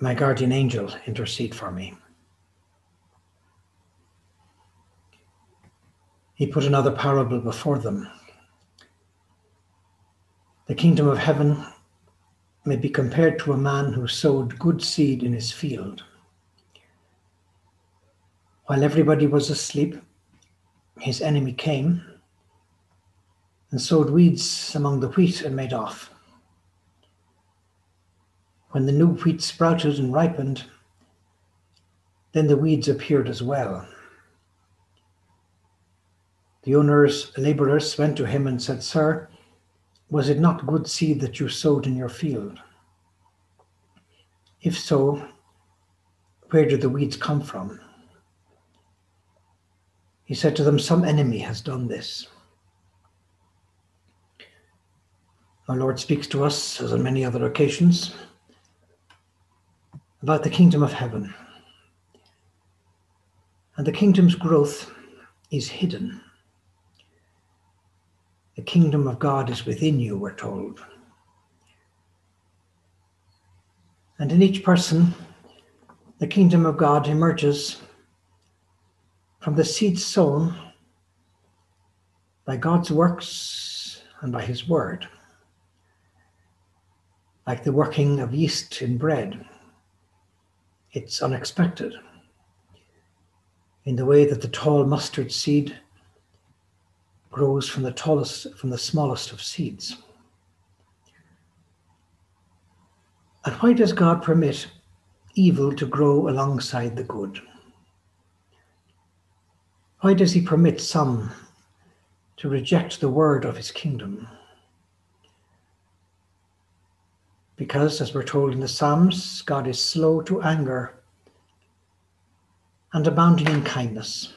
my guardian angel, intercede for me. He put another parable before them. The kingdom of heaven may be compared to a man who sowed good seed in his field. While everybody was asleep, his enemy came and sowed weeds among the wheat and made off. When the new wheat sprouted and ripened, then the weeds appeared as well. The owner's laborers went to him and said, Sir, was it not good seed that you sowed in your field? If so, where did the weeds come from? He said to them, Some enemy has done this. Our Lord speaks to us, as on many other occasions, about the kingdom of heaven. And the kingdom's growth is hidden. The kingdom of God is within you, we're told. And in each person, the kingdom of God emerges from the seed sown by God's works and by his word, like the working of yeast in bread it's unexpected. In the way that the tall mustard seed grows from the tallest from the smallest of seeds. And why does god permit evil to grow alongside the good? Why does he permit some to reject the word of his kingdom Because, as we're told in the Psalms, God is slow to anger and abounding in kindness.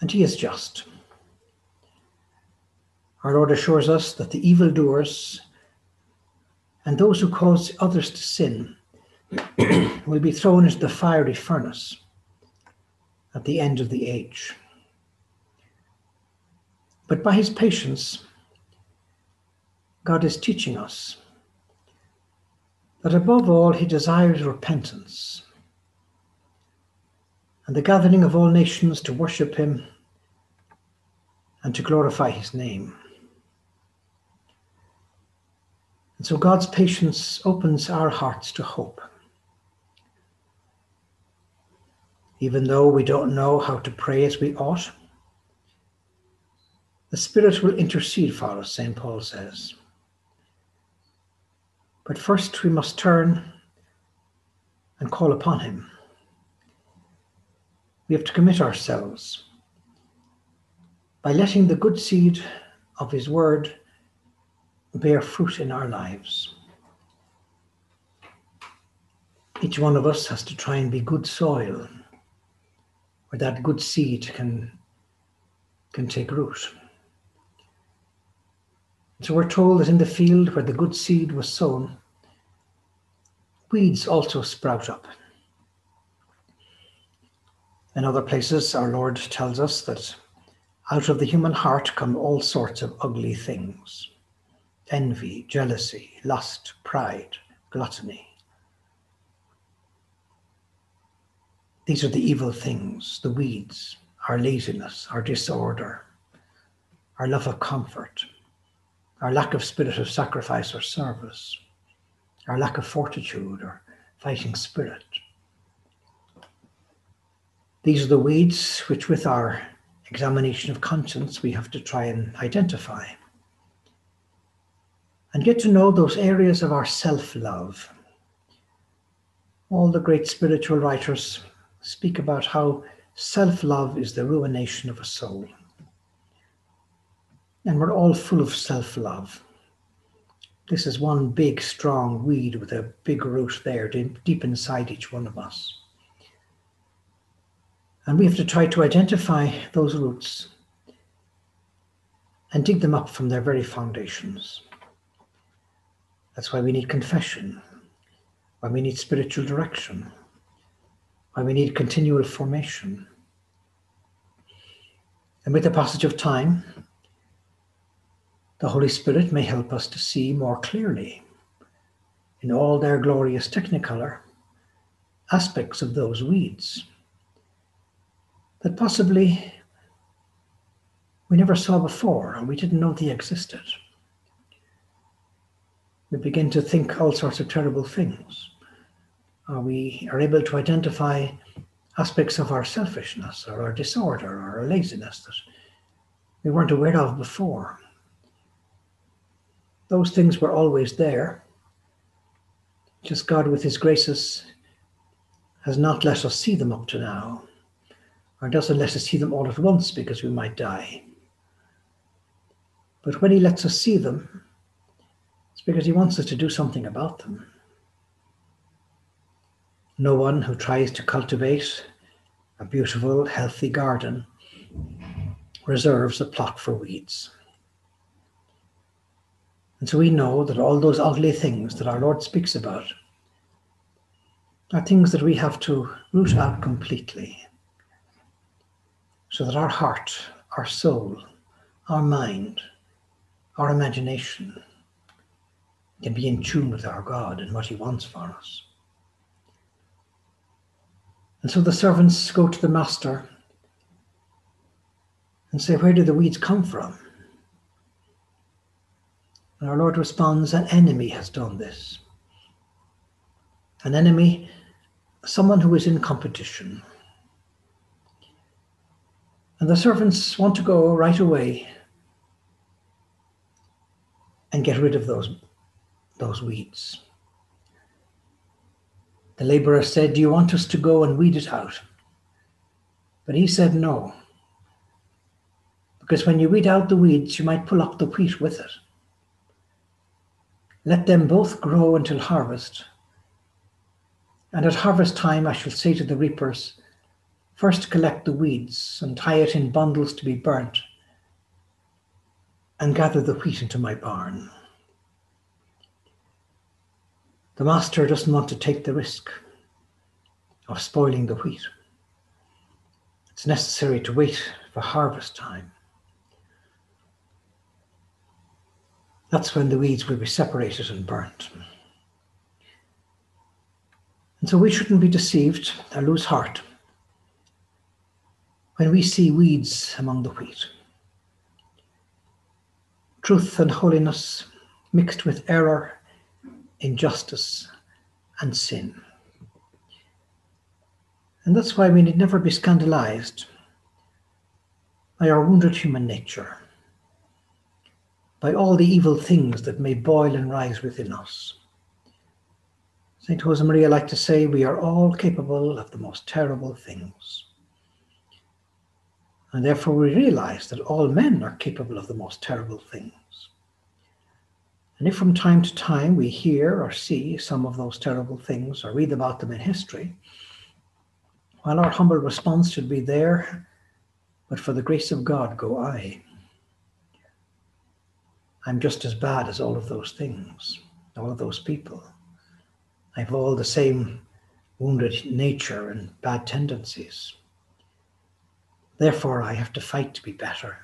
And he is just. Our Lord assures us that the evildoers and those who cause others to sin will be thrown into the fiery furnace at the end of the age. But by his patience, God is teaching us that above all, He desires repentance and the gathering of all nations to worship Him and to glorify His name. And so God's patience opens our hearts to hope. Even though we don't know how to pray as we ought, the Spirit will intercede for us, St. Paul says. But first we must turn and call upon Him. We have to commit ourselves by letting the good seed of His Word bear fruit in our lives. Each one of us has to try and be good soil where that good seed can, can take root. So we're told that in the field where the good seed was sown, weeds also sprout up. In other places, our Lord tells us that out of the human heart come all sorts of ugly things envy, jealousy, lust, pride, gluttony. These are the evil things, the weeds, our laziness, our disorder, our love of comfort, our lack of spirit of sacrifice or service, our lack of fortitude or fighting spirit. These are the weeds which, with our examination of conscience, we have to try and identify and get to know those areas of our self love. All the great spiritual writers speak about how self love is the ruination of a soul. And we're all full of self love. This is one big, strong weed with a big root there, deep inside each one of us. And we have to try to identify those roots and dig them up from their very foundations. That's why we need confession, why we need spiritual direction, why we need continual formation. And with the passage of time, the Holy Spirit may help us to see more clearly in all their glorious technicolor aspects of those weeds that possibly we never saw before or we didn't know they existed. We begin to think all sorts of terrible things. Or we are able to identify aspects of our selfishness or our disorder or our laziness that we weren't aware of before. Those things were always there. Just God, with His graces, has not let us see them up to now, or doesn't let us see them all at once because we might die. But when He lets us see them, it's because He wants us to do something about them. No one who tries to cultivate a beautiful, healthy garden reserves a plot for weeds. And so we know that all those ugly things that our Lord speaks about are things that we have to root out completely so that our heart, our soul, our mind, our imagination can be in tune with our God and what He wants for us. And so the servants go to the master and say, Where do the weeds come from? And our Lord responds, An enemy has done this. An enemy, someone who is in competition. And the servants want to go right away and get rid of those, those weeds. The laborer said, Do you want us to go and weed it out? But he said, No. Because when you weed out the weeds, you might pull up the wheat with it. Let them both grow until harvest. And at harvest time, I shall say to the reapers, First collect the weeds and tie it in bundles to be burnt, and gather the wheat into my barn. The master doesn't want to take the risk of spoiling the wheat. It's necessary to wait for harvest time. That's when the weeds will be separated and burnt. And so we shouldn't be deceived or lose heart when we see weeds among the wheat. Truth and holiness mixed with error, injustice, and sin. And that's why we need never be scandalized by our wounded human nature by all the evil things that may boil and rise within us. St. Josemaria liked to say, We are all capable of the most terrible things. And therefore, we realize that all men are capable of the most terrible things. And if from time to time we hear or see some of those terrible things or read about them in history, well, our humble response should be there, but for the grace of God go I. I'm just as bad as all of those things, all of those people. I've all the same wounded nature and bad tendencies. Therefore, I have to fight to be better.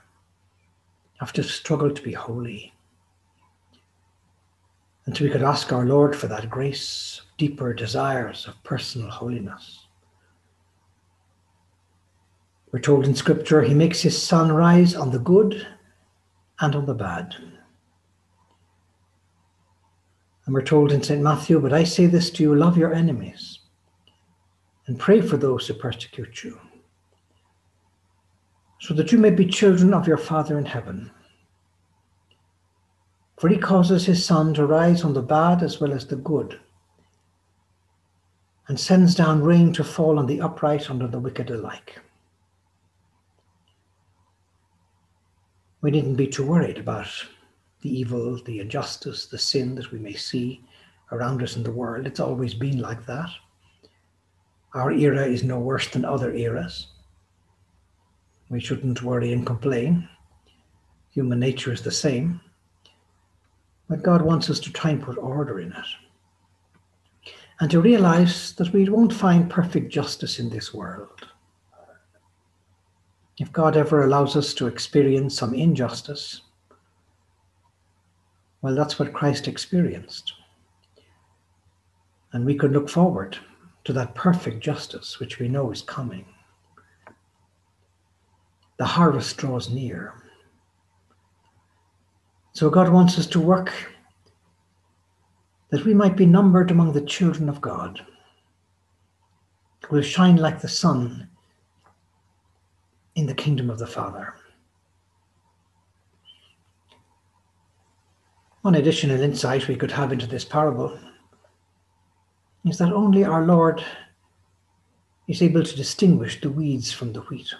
I have to struggle to be holy. And so we could ask our Lord for that grace, deeper desires of personal holiness. We're told in Scripture, He makes His sun rise on the good and on the bad. And we're told in St. Matthew, But I say this to you love your enemies and pray for those who persecute you, so that you may be children of your Father in heaven. For he causes his sun to rise on the bad as well as the good, and sends down rain to fall on the upright and on the wicked alike. We needn't be too worried about the evil, the injustice, the sin that we may see around us in the world. It's always been like that. Our era is no worse than other eras. We shouldn't worry and complain. Human nature is the same. But God wants us to try and put order in it. And to realize that we won't find perfect justice in this world. If God ever allows us to experience some injustice, well, that's what Christ experienced. And we could look forward to that perfect justice which we know is coming. The harvest draws near. So God wants us to work that we might be numbered among the children of God, who will shine like the sun in the kingdom of the Father. One additional insight we could have into this parable is that only our Lord is able to distinguish the weeds from the wheat.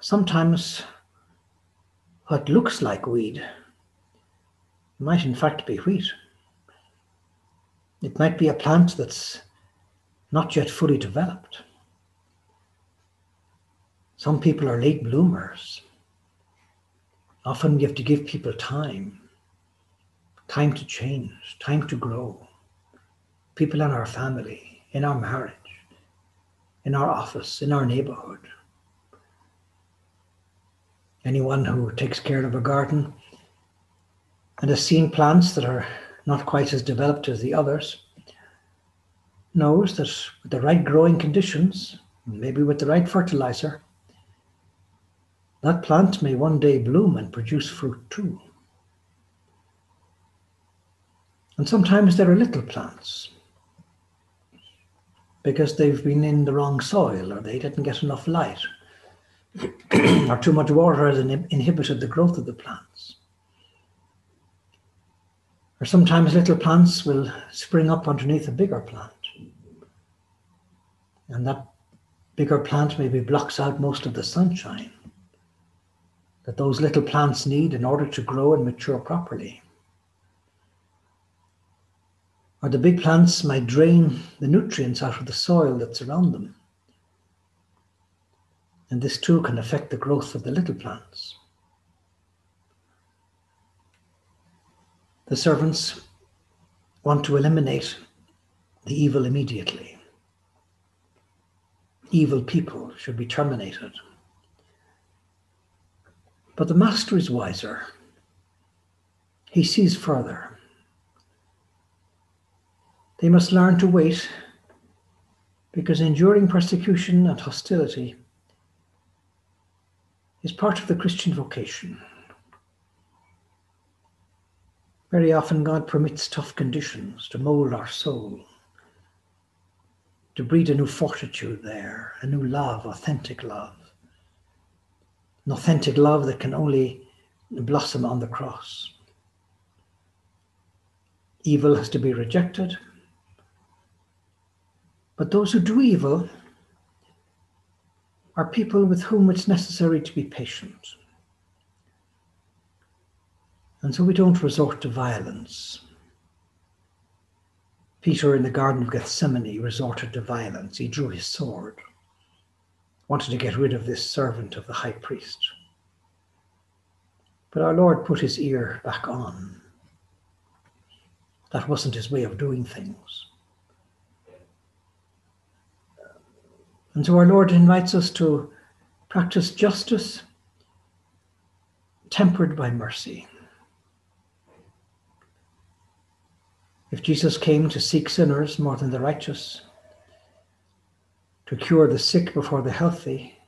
Sometimes what looks like weed might in fact be wheat. It might be a plant that's not yet fully developed. Some people are late bloomers. Often we have to give people time time to change, time to grow. People in our family, in our marriage, in our office, in our neighborhood. Anyone who takes care of a garden and has seen plants that are not quite as developed as the others knows that with the right growing conditions, maybe with the right fertilizer, that plant may one day bloom and produce fruit too. And sometimes there are little plants because they've been in the wrong soil or they didn't get enough light or too much water has inhibited the growth of the plants. Or sometimes little plants will spring up underneath a bigger plant. And that bigger plant maybe blocks out most of the sunshine that those little plants need in order to grow and mature properly. Or the big plants might drain the nutrients out of the soil that's around them. And this too can affect the growth of the little plants. The servants want to eliminate the evil immediately. Evil people should be terminated. But the master is wiser. He sees further. They must learn to wait because enduring persecution and hostility is part of the Christian vocation. Very often, God permits tough conditions to mold our soul, to breed a new fortitude there, a new love, authentic love an authentic love that can only blossom on the cross. Evil has to be rejected. But those who do evil are people with whom it's necessary to be patient. And so we don't resort to violence. Peter in the Garden of Gethsemane resorted to violence. He drew his sword wanted to get rid of this servant of the high priest. But our Lord put his ear back on. That wasn't his way of doing things. And so our Lord invites us to practice justice tempered by mercy. If Jesus came to seek sinners more than the righteous, to cure the sick before the healthy,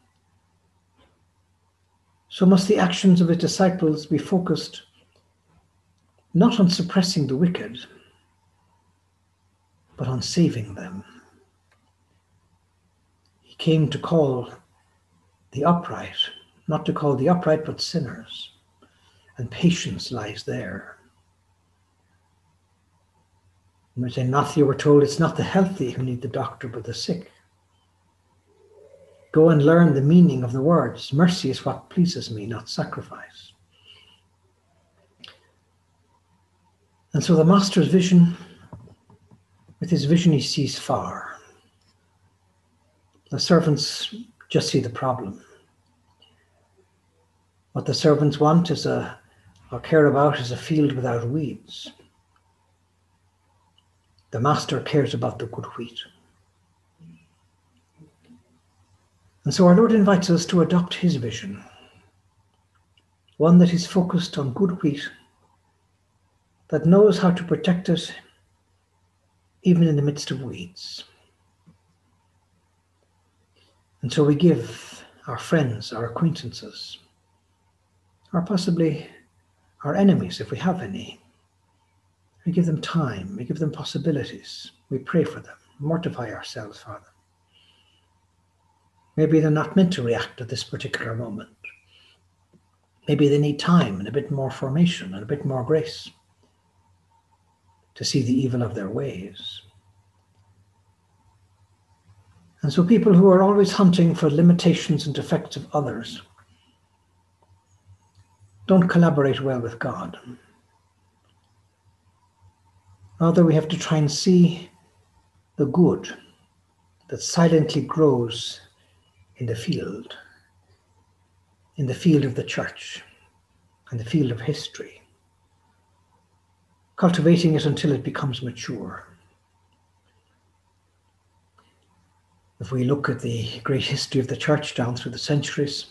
so must the actions of his disciples be focused not on suppressing the wicked, but on saving them. He came to call the upright, not to call the upright, but sinners. And patience lies there. In Matthew, we're told it's not the healthy who need the doctor, but the sick. Go and learn the meaning of the words. Mercy is what pleases me, not sacrifice. And so the master's vision, with his vision, he sees far. The servants just see the problem. What the servants want is a, or care about is a field without weeds. The master cares about the good wheat. And so our Lord invites us to adopt his vision, one that is focused on good wheat, that knows how to protect it even in the midst of weeds. And so we give our friends, our acquaintances, or possibly our enemies, if we have any, we give them time, we give them possibilities, we pray for them, mortify ourselves for them. Maybe they're not meant to react at this particular moment. Maybe they need time and a bit more formation and a bit more grace to see the evil of their ways. And so, people who are always hunting for limitations and defects of others don't collaborate well with God. Rather, we have to try and see the good that silently grows in the field, in the field of the church, in the field of history, cultivating it until it becomes mature. If we look at the great history of the church down through the centuries,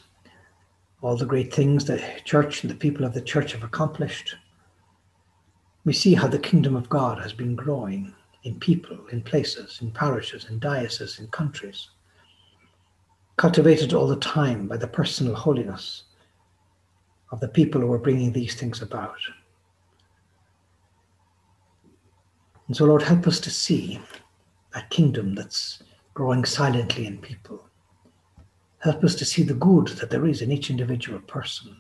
all the great things the church and the people of the church have accomplished, we see how the kingdom of God has been growing in people, in places, in parishes, in dioceses, in countries cultivated all the time by the personal holiness of the people who are bringing these things about. And so, Lord, help us to see that kingdom that's growing silently in people. Help us to see the good that there is in each individual person.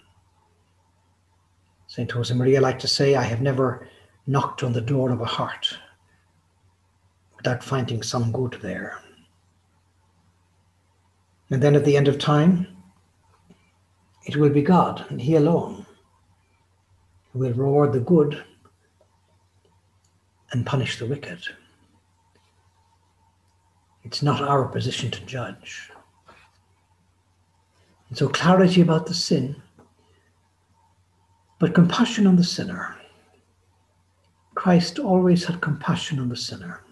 St. Josemaria liked to say, I have never knocked on the door of a heart without finding some good there. And then at the end of time, it will be God and He alone who will reward the good and punish the wicked. It's not our position to judge. And so, clarity about the sin, but compassion on the sinner. Christ always had compassion on the sinner.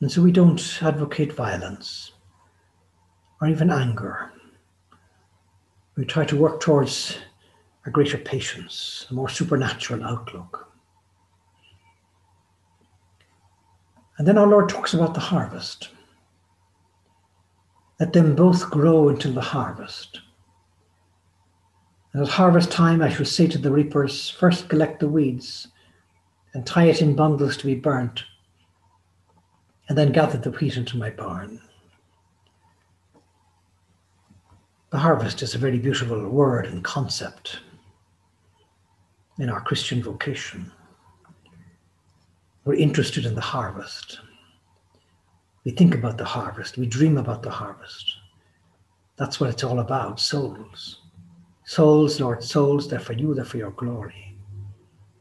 And so we don't advocate violence or even anger. We try to work towards a greater patience, a more supernatural outlook. And then our Lord talks about the harvest. Let them both grow until the harvest. And at harvest time, I shall say to the reapers, First collect the weeds and tie it in bundles to be burnt, and then gather the wheat into my barn. The harvest is a very beautiful word and concept in our Christian vocation. We're interested in the harvest. We think about the harvest. We dream about the harvest. That's what it's all about souls. Souls, Lord, souls, they're for you, they're for your glory.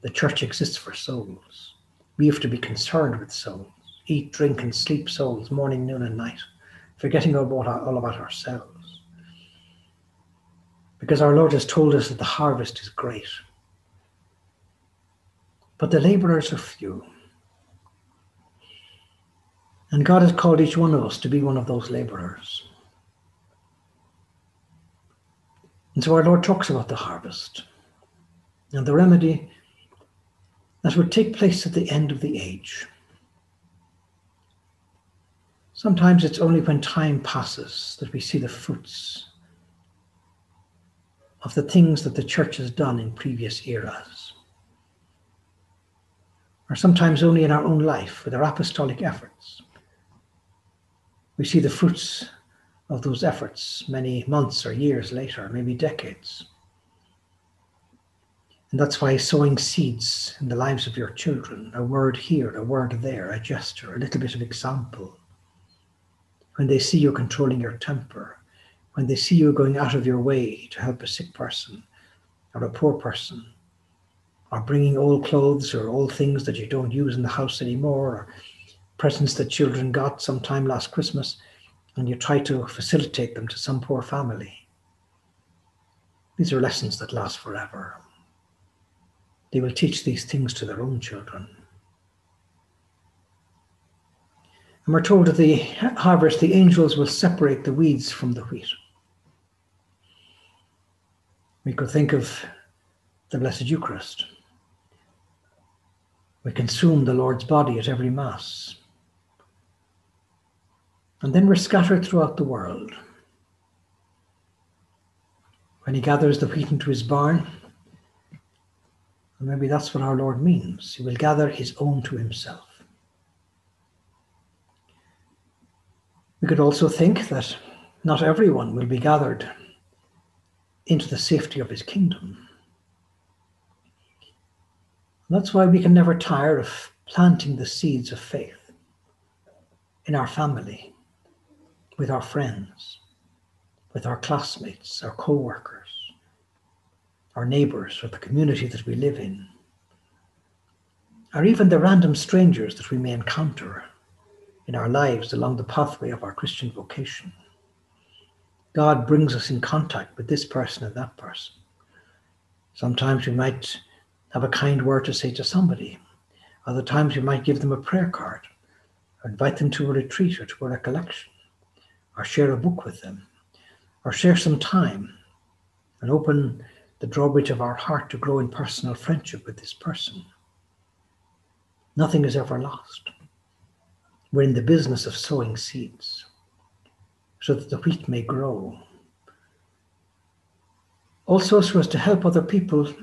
The church exists for souls. We have to be concerned with souls. Eat, drink, and sleep souls, morning, noon, and night, forgetting all about, all about ourselves because our Lord has told us that the harvest is great. But the laborers are few. And God has called each one of us to be one of those laborers. And so our Lord talks about the harvest and the remedy that would take place at the end of the age. Sometimes it's only when time passes that we see the fruits of the things that the church has done in previous eras, or sometimes only in our own life with our apostolic efforts. We see the fruits of those efforts many months or years later, maybe decades. And that's why sowing seeds in the lives of your children, a word here, a word there, a gesture, a little bit of example, when they see you controlling your temper, when they see you going out of your way to help a sick person or a poor person or bringing old clothes or old things that you don't use in the house anymore, or presents that children got sometime last Christmas, and you try to facilitate them to some poor family. These are lessons that last forever. They will teach these things to their own children. And we're told at the harvest, the angels will separate the weeds from the wheat. We could think of the Blessed Eucharist. We consume the Lord's body at every Mass. And then we're scattered throughout the world. When he gathers the wheat into his barn, and maybe that's what our Lord means. He will gather his own to himself. We could also think that not everyone will be gathered into the safety of his kingdom. that's why we can never tire of planting the seeds of faith in our family, with our friends, with our classmates, our co workers, our neighbors, or the community that we live in, or even the random strangers that we may encounter in our lives along the pathway of our Christian vocation. God brings us in contact with this person and that person. Sometimes we might have a kind word to say to somebody. Other times we might give them a prayer card, or invite them to a retreat or to a recollection, or share a book with them, or share some time and open the drawbridge of our heart to grow in personal friendship with this person. Nothing is ever lost. We're in the business of sowing seeds so that the wheat may grow. Also, so as to help other people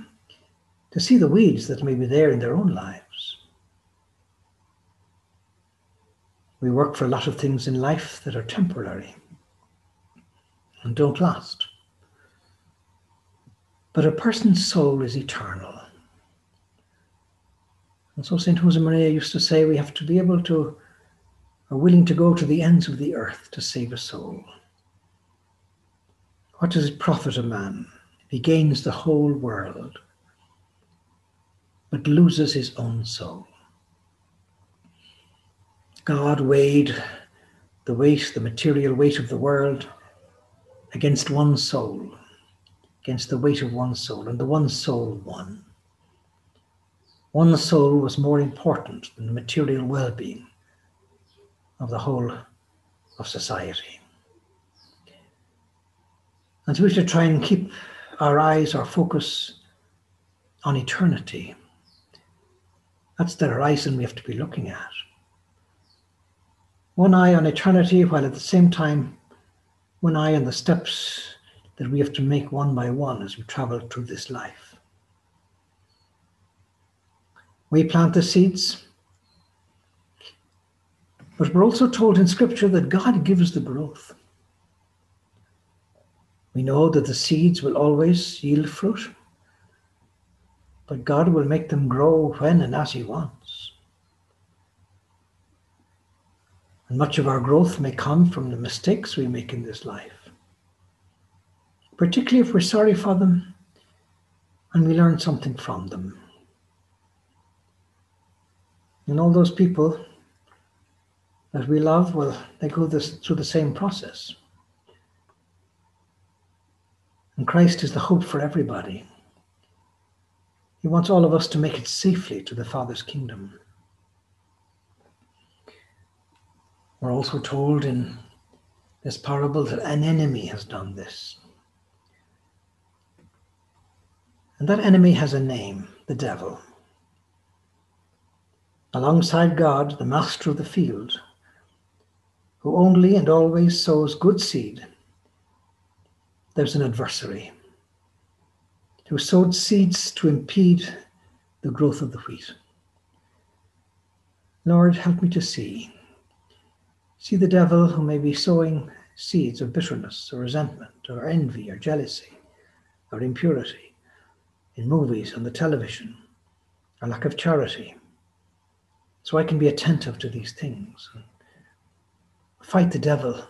to see the weeds that may be there in their own lives. We work for a lot of things in life that are temporary and don't last. But a person's soul is eternal. And so St. Josemaria used to say we have to be able to are willing to go to the ends of the earth to save a soul. What does it profit a man if he gains the whole world but loses his own soul? God weighed the weight, the material weight of the world against one soul, against the weight of one soul, and the one soul won. One soul was more important than the material well being of the whole of society. And so we should try and keep our eyes, our focus on eternity. That's the horizon we have to be looking at. One eye on eternity, while at the same time, one eye on the steps that we have to make one by one as we travel through this life. We plant the seeds, but we're also told in Scripture that God gives the growth. We know that the seeds will always yield fruit, but God will make them grow when and as He wants. And much of our growth may come from the mistakes we make in this life, particularly if we're sorry for them and we learn something from them. And all those people that we love, well, they go this, through the same process. And Christ is the hope for everybody. He wants all of us to make it safely to the Father's kingdom. We're also told in this parable that an enemy has done this. And that enemy has a name, the devil. Alongside God, the master of the field, who only and always sows good seed, there's an adversary who sowed seeds to impede the growth of the wheat. Lord, help me to see. See the devil who may be sowing seeds of bitterness or resentment or envy or jealousy or impurity in movies, on the television, or lack of charity. So I can be attentive to these things fight the devil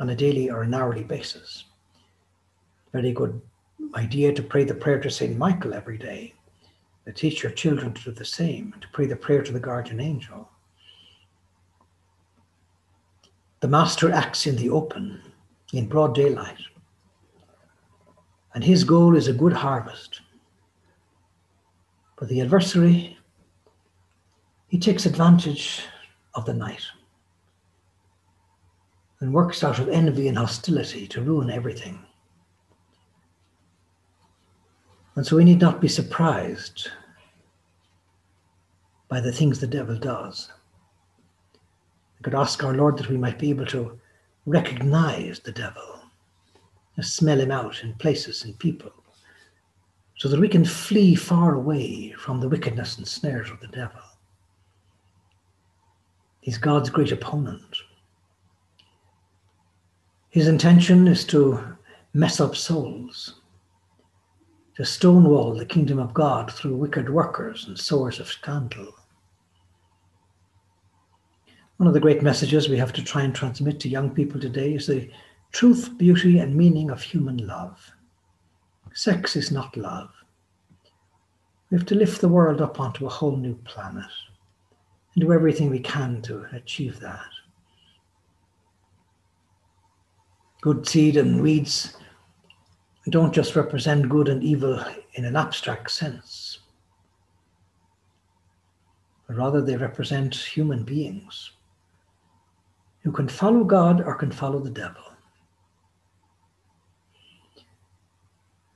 on a daily or an hourly basis. Very good idea to pray the prayer to St. Michael every day. to teach your children to do the same, to pray the prayer to the guardian angel. The master acts in the open, in broad daylight, and his goal is a good harvest. But the adversary, he takes advantage of the night and works out of envy and hostility to ruin everything. And so we need not be surprised by the things the devil does. We could ask our Lord that we might be able to recognize the devil, and smell him out in places and people, so that we can flee far away from the wickedness and snares of the devil. He's God's great opponent. His intention is to mess up souls to stonewall the kingdom of God through wicked workers and sowers of scandal. One of the great messages we have to try and transmit to young people today is the truth, beauty, and meaning of human love. Sex is not love. We have to lift the world up onto a whole new planet and do everything we can to achieve that. Good seed and weeds don't just represent good and evil in an abstract sense, but rather they represent human beings who can follow God or can follow the devil.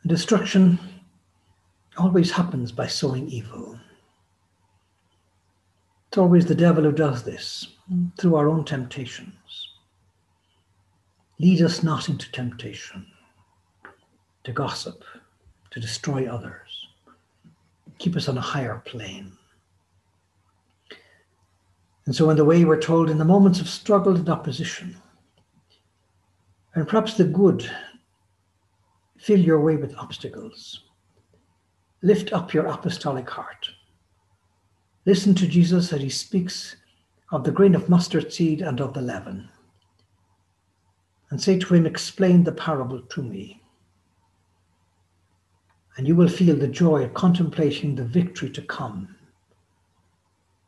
Destruction always happens by sowing evil. It's always the devil who does this through our own temptations. Lead us not into temptation to gossip, to destroy others, keep us on a higher plane. And so, in the way we're told, in the moments of struggle and opposition, and perhaps the good fill your way with obstacles, lift up your apostolic heart. Listen to Jesus as he speaks of the grain of mustard seed and of the leaven. And say to him, Explain the parable to me and you will feel the joy of contemplating the victory to come.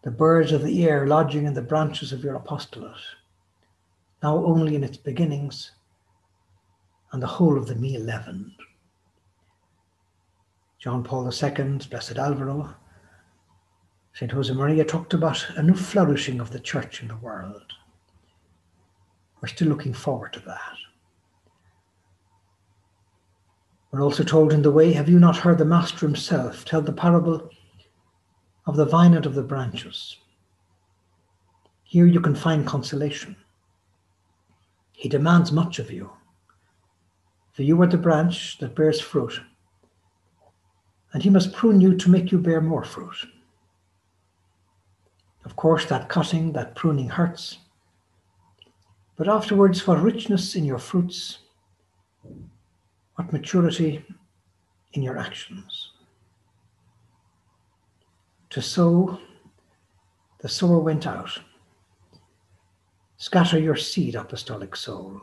The birds of the air lodging in the branches of your apostolate, now only in its beginnings, and the whole of the meal leavened. John Paul II, Blessed Alvaro, St. Josemaria talked about a new flourishing of the church in the world. We're still looking forward to that. We're also told in the way, Have you not heard the Master himself tell the parable of the vine and of the branches? Here you can find consolation. He demands much of you. For you are the branch that bears fruit, and he must prune you to make you bear more fruit. Of course, that cutting, that pruning hurts, but afterwards, what richness in your fruits what maturity in your actions. To sow, the sower went out. Scatter your seed, apostolic soul.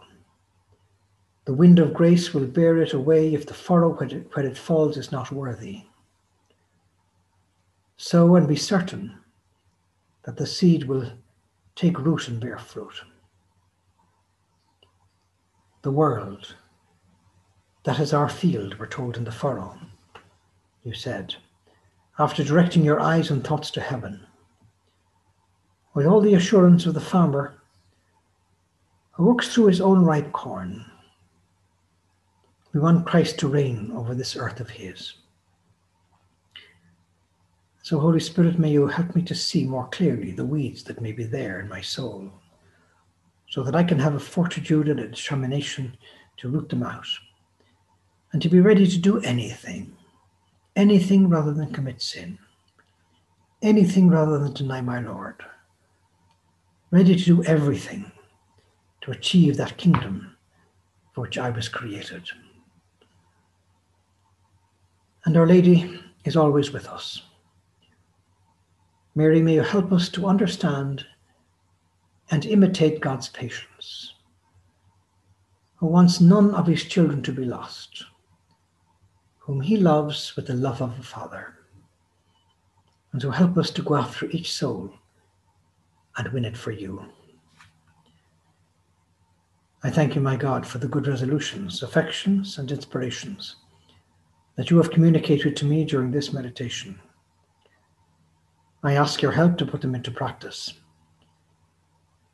The wind of grace will bear it away if the furrow where it, where it falls is not worthy. Sow and be certain that the seed will take root and bear fruit. The world that is our field, we're told in the furrow, you said, after directing your eyes and thoughts to heaven. With all the assurance of the farmer who works through his own ripe corn, we want Christ to reign over this earth of his. So, Holy Spirit, may you help me to see more clearly the weeds that may be there in my soul, so that I can have a fortitude and a determination to root them out and to be ready to do anything, anything rather than commit sin, anything rather than deny my Lord, ready to do everything to achieve that kingdom for which I was created. And Our Lady is always with us. Mary, may you help us to understand and imitate God's patience, who wants none of his children to be lost whom he loves with the love of a father. And who help us to go after each soul and win it for you. I thank you, my God, for the good resolutions, affections, and inspirations that you have communicated to me during this meditation. I ask your help to put them into practice.